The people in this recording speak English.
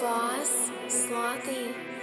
boss, slothy.